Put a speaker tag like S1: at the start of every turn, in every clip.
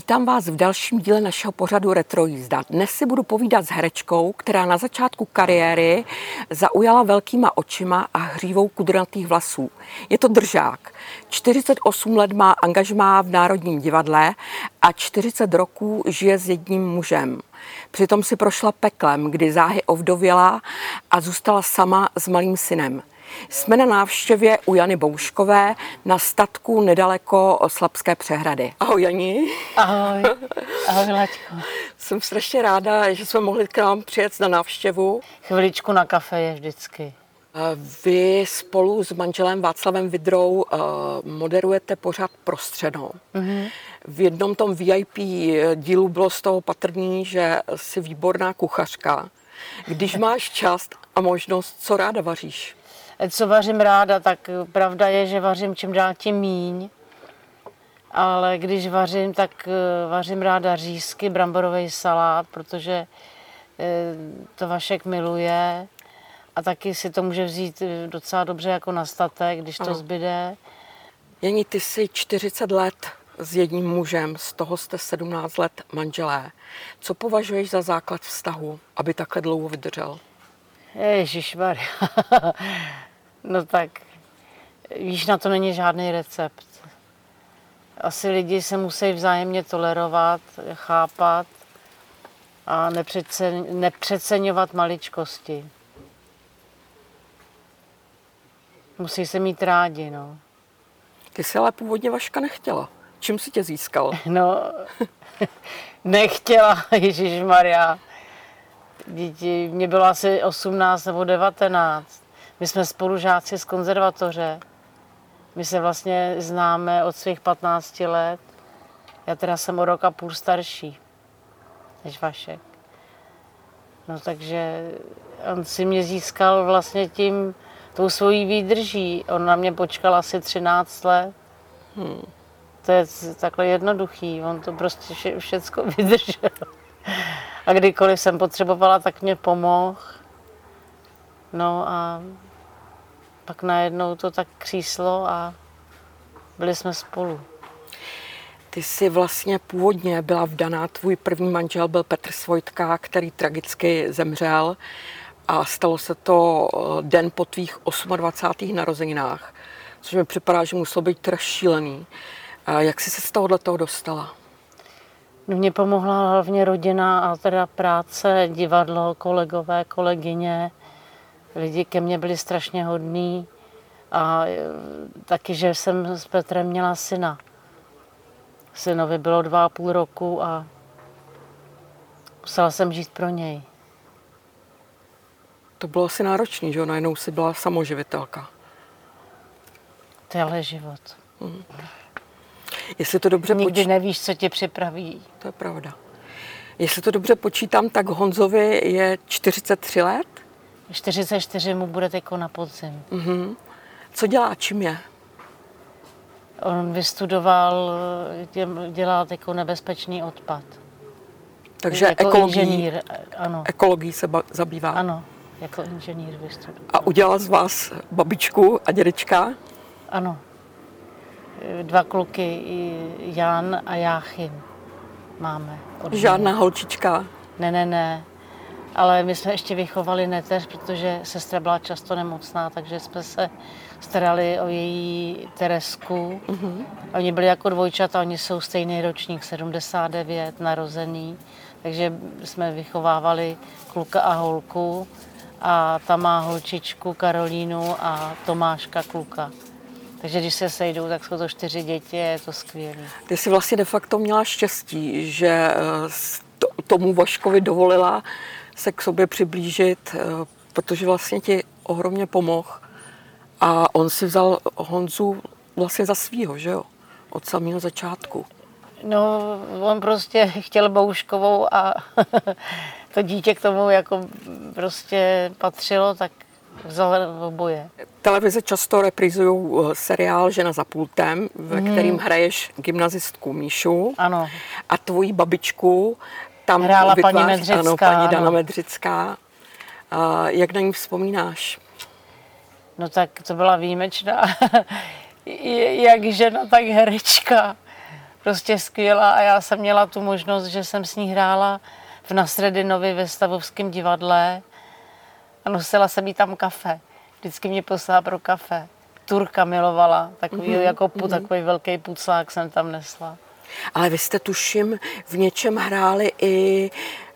S1: Vítám vás v dalším díle našeho pořadu Retro jízda. Dnes si budu povídat s herečkou, která na začátku kariéry zaujala velkýma očima a hřívou kudrnatých vlasů. Je to držák. 48 let má angažmá v Národním divadle a 40 roků žije s jedním mužem. Přitom si prošla peklem, kdy záhy ovdověla a zůstala sama s malým synem. Jsme na návštěvě u Jany Bouškové na statku nedaleko Slabské přehrady. Ahoj Jani.
S2: Ahoj, ahoj Laďko.
S1: Jsem strašně ráda, že jsme mohli k nám přijet na návštěvu.
S2: Chviličku na kafe je vždycky.
S1: Vy spolu s manželem Václavem Vidrou eh, moderujete pořád prostřednou. Mm-hmm. V jednom tom VIP dílu bylo z toho patrný, že jsi výborná kuchařka. Když máš čas a možnost, co ráda vaříš?
S2: Co vařím ráda, tak pravda je, že vařím čím dál tím míň. Ale když vařím, tak eh, vařím ráda řízky, bramborový salát, protože eh, to Vašek miluje. A taky si to může vzít eh, docela dobře jako na statek, když to zbyde.
S1: Jení, ty jsi 40 let s jedním mužem, z toho jste 17 let manželé. Co považuješ za základ vztahu, aby takhle dlouho vydržel?
S2: Ježišmarja. No tak, víš, na to není žádný recept. Asi lidi se musí vzájemně tolerovat, chápat a nepřeceňovat maličkosti. Musí se mít rádi, no.
S1: Ty jsi ale původně Vaška nechtěla. Čím si tě získal?
S2: No, nechtěla, Ježíš Maria. Děti, mě bylo asi 18 nebo 19. My jsme spolužáci z konzervatoře. My se vlastně známe od svých 15 let. Já teda jsem o rok a půl starší než Vašek. No takže on si mě získal vlastně tím, tou svojí výdrží. On na mě počkal asi 13 let. Hmm. To je takhle jednoduchý. On to prostě vše, všecko vydržel. A kdykoliv jsem potřebovala, tak mě pomohl. No a pak najednou to tak kříslo a byli jsme spolu.
S1: Ty jsi vlastně původně byla vdaná, tvůj první manžel byl Petr Svojtka, který tragicky zemřel a stalo se to eh, den po tvých 28. narozeninách, což mi připadá, že muselo být teda šílený. Jak jsi se z tohohle toho dostala?
S2: No, mě pomohla hlavně rodina a teda práce, divadlo, kolegové, kolegyně lidi ke mně byli strašně hodní a e, taky, že jsem s Petrem měla syna. Synovi bylo dva a půl roku a musela jsem žít pro něj.
S1: To bylo asi náročný, že najednou si byla samoživitelka.
S2: To je ale život.
S1: Hmm. Jestli to dobře
S2: Nikdy poč... nevíš, co tě připraví.
S1: To je pravda. Jestli to dobře počítám, tak Honzovi je 43 let?
S2: 44 mu bude teď na podzim.
S1: Mm-hmm. Co dělá, čím je?
S2: On vystudoval, dělá jako nebezpečný odpad.
S1: Takže jako ekologii, inženýr, ano. ekologii se ba- zabývá?
S2: Ano, jako inženýr vystudoval.
S1: A udělal z vás babičku a dědečka?
S2: Ano. Dva kluky, Jan a Jáchym máme.
S1: Žádná holčička?
S2: Ne, ne, ne ale my jsme ještě vychovali neteř, protože sestra byla často nemocná, takže jsme se starali o její Teresku. Mm-hmm. Oni byli jako dvojčata, oni jsou stejný ročník, 79, narozený, takže jsme vychovávali kluka a holku a ta má holčičku Karolínu a Tomáška kluka. Takže když se sejdou, tak jsou to čtyři děti a je to skvělé.
S1: Ty jsi vlastně de facto měla štěstí, že eh, tomu Vaškovi dovolila se k sobě přiblížit, eh, protože vlastně ti ohromně pomohl. A on si vzal Honzu vlastně za svýho, že jo? Od samého začátku.
S2: No, on prostě chtěl Bouškovou a to dítě k tomu jako prostě patřilo, tak vzal oboje.
S1: Televize často reprizují eh, seriál Žena za pultem, ve hmm. kterým hraješ gymnazistku Míšu.
S2: Ano.
S1: A tvoji babičku
S2: tam hrála vytvář, paní Medřická.
S1: Ano, paní Dana ano. Medřická. A jak na ní vzpomínáš?
S2: No tak to byla výjimečná. jak žena, tak herečka. prostě skvělá a já jsem měla tu možnost, že jsem s ní hrála v Nasredinovi ve Stavovském divadle a nosila jsem jí tam kafe. Vždycky mě poslala pro kafe. Turka milovala, takový, mm-hmm. jako mm-hmm. takový velký puclák jsem tam nesla.
S1: Ale vy jste tuším v něčem hráli i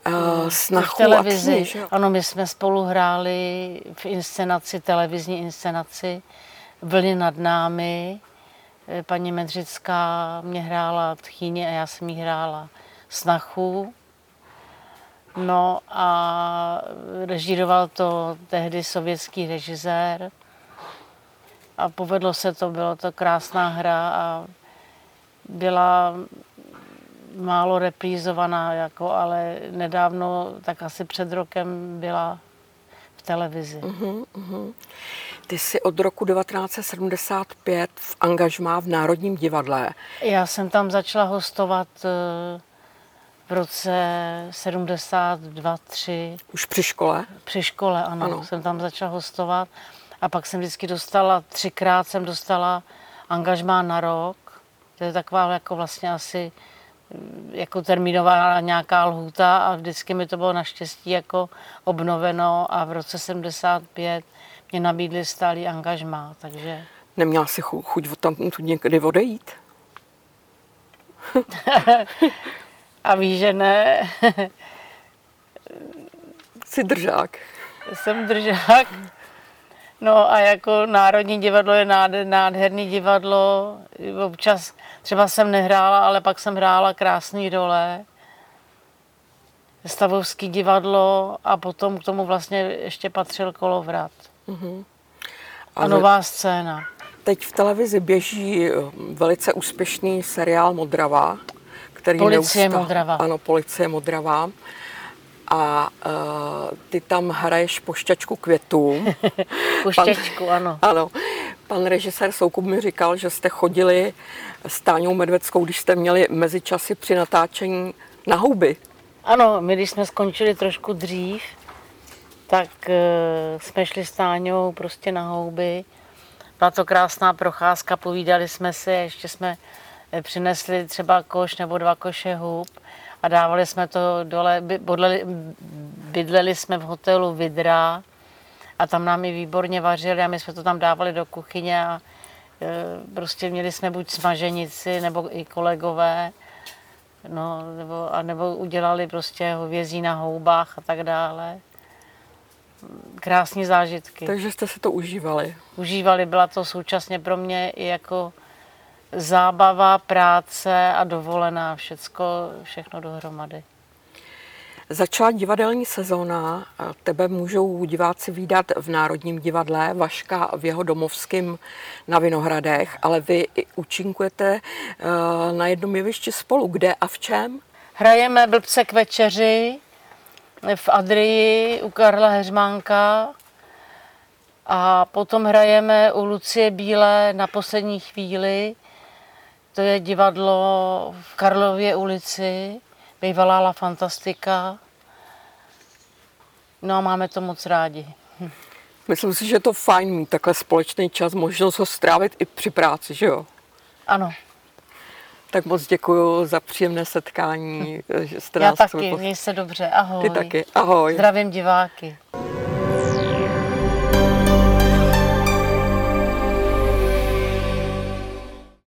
S1: uh, snachu
S2: v televizi.
S1: A že?
S2: Ano, my jsme spolu hráli v inscenaci, televizní inscenaci Vlny nad námi. Eh, Paní Medřická mě hrála tchýně a já jsem jí hrála snachu. No a režíroval to tehdy sovětský režisér. A povedlo se to, bylo to krásná hra a byla málo reprízovaná, jako, ale nedávno, tak asi před rokem byla v televizi.
S1: Uh-huh, uh-huh. Ty jsi od roku 1975 v angažmá v Národním divadle.
S2: Já jsem tam začala hostovat eh, v roce 72-3.
S1: Už při škole?
S2: Při škole, ano, ano. Jsem tam začala hostovat. A pak jsem vždycky dostala, třikrát jsem dostala angažmá na rok. To je taková jako vlastně asi jako termínová nějaká lhůta a vždycky mi to bylo naštěstí jako obnoveno a v roce 75 mě nabídli stálý angažmá, takže...
S1: Neměla jsi chuť tam tu někdy odejít?
S2: a víš, že ne.
S1: Jsi držák.
S2: Jsem držák. No a jako Národní divadlo je nádherný divadlo. Občas třeba jsem nehrála, ale pak jsem hrála krásné role. Stavovský divadlo a potom k tomu vlastně ještě patřil kolovrat. Uh-huh. A nová scéna.
S1: Teď v televizi běží eh, velice úspěšný seriál Modravá, který
S2: Policie neustále, Modravá.
S1: Ano, Policie Modravá a uh, ty tam hraješ pošťačku květů.
S2: pošťačku,
S1: pan,
S2: ano.
S1: Ano. Pan režisér Soukup mi říkal, že jste chodili s Táňou Medveckou, když jste měli mezičasy při natáčení na houby.
S2: Ano, my když jsme skončili trošku dřív, tak uh, jsme šli s Táňou prostě na houby. Byla to krásná procházka, povídali jsme si, ještě jsme eh, přinesli třeba koš nebo dva koše hub a dávali jsme to dole, bydleli, bydleli jsme v hotelu Vidra a tam nám i výborně vařili a my jsme to tam dávali do kuchyně a e, prostě měli jsme buď smaženici nebo i kolegové, no, nebo, a nebo udělali prostě hovězí na houbách a tak dále. Krásné zážitky.
S1: Takže jste si to užívali?
S2: Užívali, byla to současně pro mě i jako zábava, práce a dovolená, všecko, všechno dohromady.
S1: Začala divadelní sezóna, tebe můžou diváci výdat v Národním divadle, Vaška v jeho domovském na Vinohradech, ale vy účinkujete eh, na jednom jevišti spolu. Kde a v čem?
S2: Hrajeme Blbce k večeři v Adrii u Karla Heřmánka a potom hrajeme u Lucie Bílé na poslední chvíli to je divadlo v Karlově ulici, bývalá La Fantastika. No a máme to moc rádi.
S1: Myslím si, že je to fajn mít takhle společný čas, možnost ho strávit i při práci, že jo?
S2: Ano.
S1: Tak moc děkuji za příjemné setkání, že jste
S2: Já
S1: nás
S2: taky, měj se dobře, ahoj.
S1: Ty taky, ahoj.
S2: Zdravím diváky.